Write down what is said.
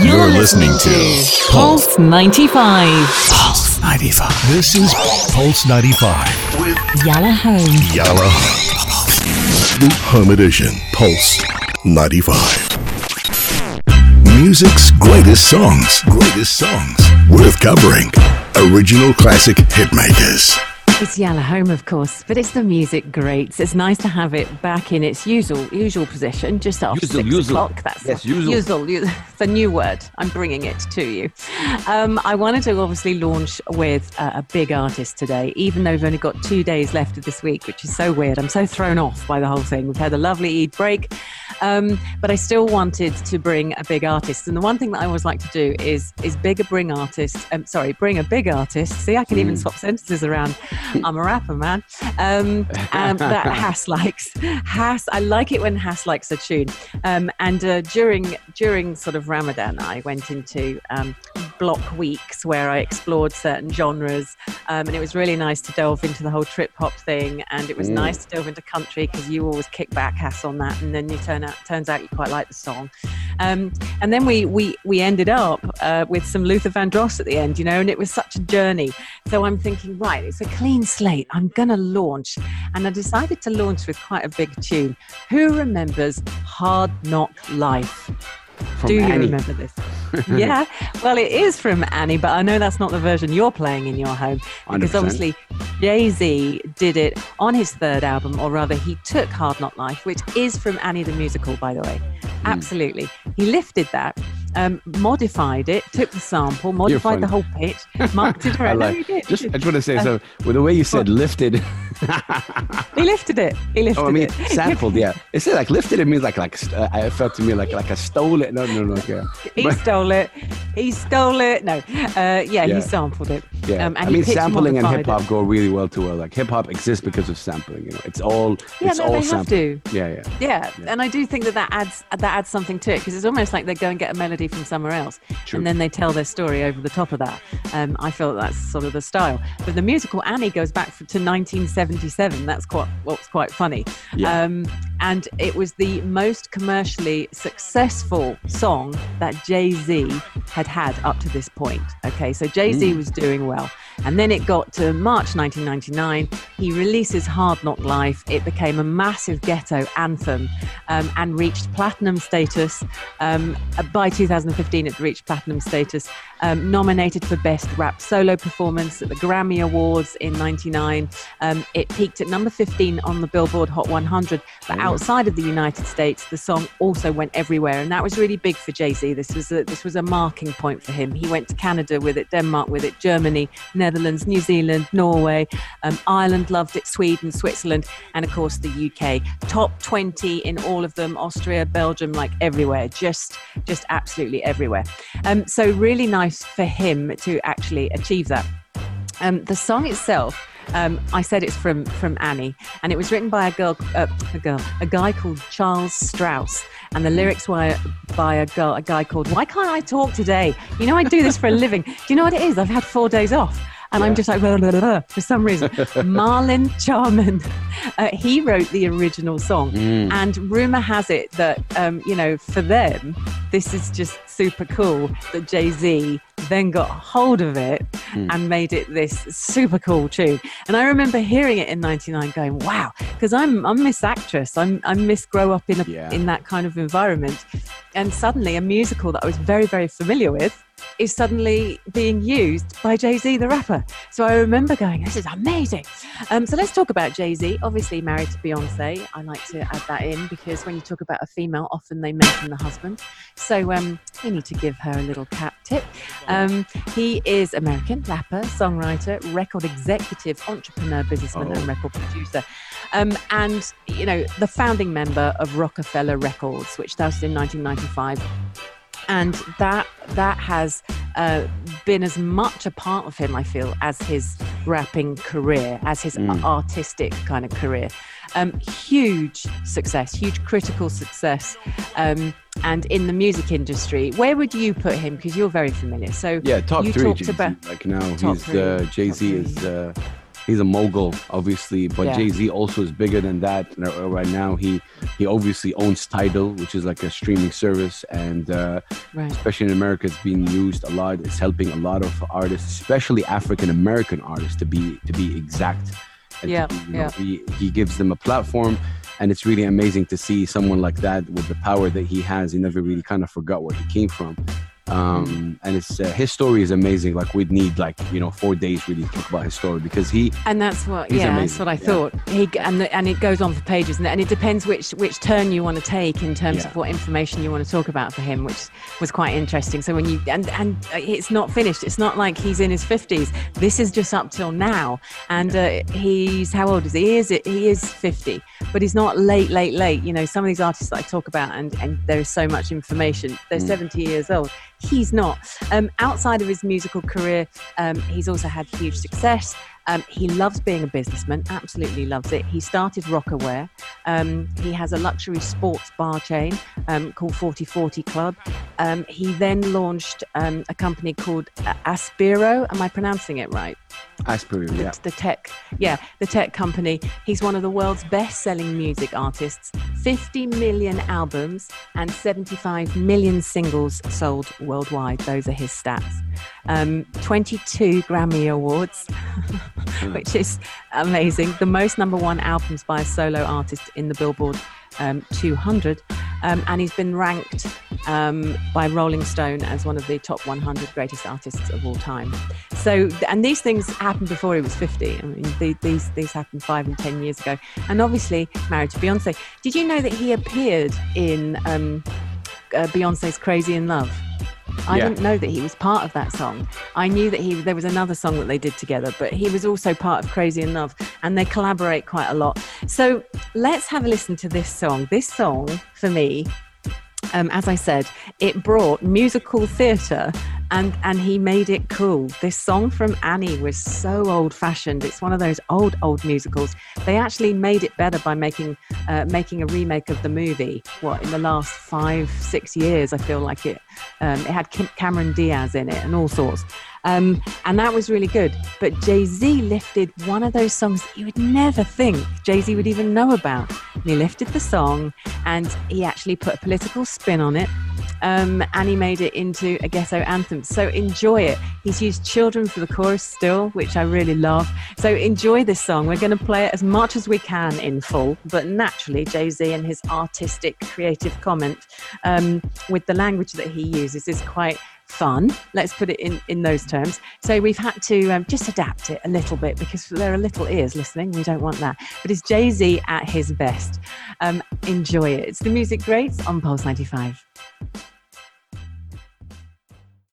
You're listening to Pulse 95. Pulse 95. This is Pulse 95 with Yalla Home. Yalla. The Home Edition. Pulse 95. Music's greatest songs. Greatest songs. Worth covering. Original classic hitmakers. It's Yalla Home, of course, but it's the music greats. It's nice to have it back in its usual usual position, just after Usual, six usual. o'clock. That's Yes, usual. usual. u- It's a new word. I'm bringing it to you. Um, I wanted to obviously launch with uh, a big artist today, even though we've only got two days left of this week, which is so weird. I'm so thrown off by the whole thing. We've had a lovely Eid break, um, but I still wanted to bring a big artist. And the one thing that I always like to do is is bigger bring artists. Um, sorry, bring a big artist. See, I can even swap sentences around. I'm a rapper, man. Um, um, that Hass likes. Hass, I like it when Hass likes a tune. Um, and uh, during during sort of Ramadan, I went into um, block weeks where I explored certain genres, um, and it was really nice to delve into the whole trip hop thing. And it was nice to delve into country because you always kick back ass on that, and then you turn out turns out you quite like the song. Um, and then we we we ended up uh, with some Luther Vandross at the end, you know, and it was such a journey. So I'm thinking, right, it's a clean slate. I'm gonna launch, and I decided to launch with quite a big tune. Who remembers Hard Knock Life? From Do you Annie. remember this? yeah. Well, it is from Annie, but I know that's not the version you're playing in your home because 100%. obviously Jay Z did it on his third album, or rather, he took Hard Knock Life, which is from Annie the musical, by the way. Hmm. Absolutely. He lifted that, um, modified it, took the sample, modified the whole pitch, marked it I around. No, like. he Just, I just want to say Uh, so. With the way you said lifted. He lifted it. He lifted oh, I mean it. sampled. Yeah. It said like lifted. It means like like uh, I felt to me like like I stole it. No, no, no. Yeah. He But- stole it. He stole it. No, uh, yeah, Yeah. he sampled it. Yeah. Um, and I mean, sampling and hip hop go really well together. Like hip hop exists because of sampling. You know, it's all. Yeah, it's no, all they have to. Yeah, yeah. Yeah, and I do think that that adds that adds something to it because it's almost like they go and get a melody from somewhere else, True. and then they tell their story over the top of that. Um, I feel that that's sort of the style. But the musical Annie goes back to 1977. That's quite what's quite funny. Yeah. Um, and it was the most commercially successful song that Jay Z had had up to this point. Okay, so Jay Z mm. was doing well. And then it got to March 1999. He releases Hard Knock Life. It became a massive ghetto anthem um, and reached platinum status. Um, by 2015, it reached platinum status. Um, nominated for Best Rap Solo Performance at the Grammy Awards in 99. Um, it peaked at number 15 on the Billboard Hot 100. But outside of the United States, the song also went everywhere, and that was really big for Jay Z. This was a, this was a marking point for him. He went to Canada with it, Denmark with it, Germany, Netherlands, New Zealand, Norway, um, Ireland loved it, Sweden, Switzerland, and of course the UK. Top 20 in all of them, Austria, Belgium, like everywhere, just just absolutely everywhere. Um, so really nice for him to actually achieve that. Um, the song itself, um, I said it's from from Annie, and it was written by a girl, uh, a girl, a guy called Charles Strouse, and the lyrics were by a girl, a guy called. Why can't I talk today? You know, I do this for a living. Do you know what it is? I've had four days off. And I'm just like, blah, blah, blah, for some reason. Marlon Charnin, uh, he wrote the original song. And rumor has it that, um, you know, for them, this is just super cool that Jay Z then got hold of it and made it this super cool tune. And I remember hearing it in '99, going, "Wow!" Because I'm I'm Miss Actress. I'm I'm Miss Grow Up in a, Yeah. in that kind of environment, and suddenly a musical that I was very very familiar with is suddenly being used by Jay Z, the rapper. So I remember going, "This is amazing." Um, so let's talk about Jay Z. Obviously married to Beyonce. I like to add that in because when you talk about a female, often they mention the husband. So um, we need to give her a little cap tip. Um, he is American rapper, songwriter, record executive, entrepreneur, businessman, Oh. and record producer. Um, and you know the founding member of Roc-A-Fella Records, which started in 1995 and that that has uh, been as much a part of him, I feel, as his rapping career, as his artistic kind of career. Um, huge success, huge critical success, um, and in the music industry, where would you put him? Because you're very familiar. So Yeah, top you three. talked about- like now, Top he's uh, Jay Z is uh, he's a mogul, obviously, but Yeah. Jay Z also is bigger than that. Right now, he he obviously owns Tidal, which is like a streaming service, and uh, Right. especially in America, it's being used a lot. It's helping a lot of artists, especially African American artists, to be to be exact. and Yeah, be, you know, yeah. He, he gives them a platform, and it's really amazing to see someone like that with the power that he has. He never really kind of forgot where he came from. Um, and it's uh, his story is amazing. Like we'd need like you know four days really to talk about his story because he And that's what, yeah, that's what I yeah. thought. He and the, and it goes on for pages, and, and it depends which which turn you want to take in terms Yeah. of what information you want to talk about for him, which was quite interesting. So when you and and uh, it's not finished. It's not like he's in his fifties. This is just up till now, and uh, he's how old is he? He is he is fifty, but he's not late, late, late. You know, some of these artists that I talk about, and and there's so much information. They're Mm. seventy years old. He's not. Um, outside of his musical career, um, he's also had huge success. Um, he loves being a businessman, absolutely loves it. He started Rocawear. Um, he has a luxury sports bar chain um, called 4040 Club. Um, he then launched um, a company called Aspiro. Am I pronouncing it right? The, yeah. the tech yeah the tech company. He's one of the world's best selling music artists. 50 million albums and 75 million singles sold worldwide. Those are his stats. Um, 22 grammy awards which is amazing. The most number one albums by a solo artist in the billboard um, 200 um, and he's been ranked um, by Rolling Stone as one of the top 100 greatest artists of all time. So, and these things happened before he was 50. I mean, the, these these happened five and ten years ago. And obviously, married to Beyonce. Did you know that he appeared in um, uh, Beyonce's "Crazy in Love"? I Yeah. didn't know that he was part of that song. I knew that he there was another song that they did together, but he was also part of Crazy in Love, and they collaborate quite a lot. So let's have a listen to this song. This song for me um, as I said, it brought musical theatre and and he made it cool. This song from Annie was so old fashioned. It's one of those old old musicals. They actually made it better by making uh, making a remake of the movie. What in the last five six years, I feel like it. Um, it had Kim- Cameron Diaz in it and all sorts. Um, and that was really good. But Jay Z lifted one of those songs that you would never think Jay Z would even know about. He lifted the song and he actually put a political spin on it. Um, and he made it into a ghetto anthem. So enjoy it. He's used children for the chorus still, which I really love. So enjoy this song. We're going to play it as much as we can in full, but naturally, Jay Z and his artistic, creative comment um, with the language that he uses is quite fun. Let's put it in, in those terms. So we've had to um, just adapt it a little bit because there are little ears listening. We don't want that. But it's Jay Z at his best. Um, enjoy it. It's the music greats on Pulse 95.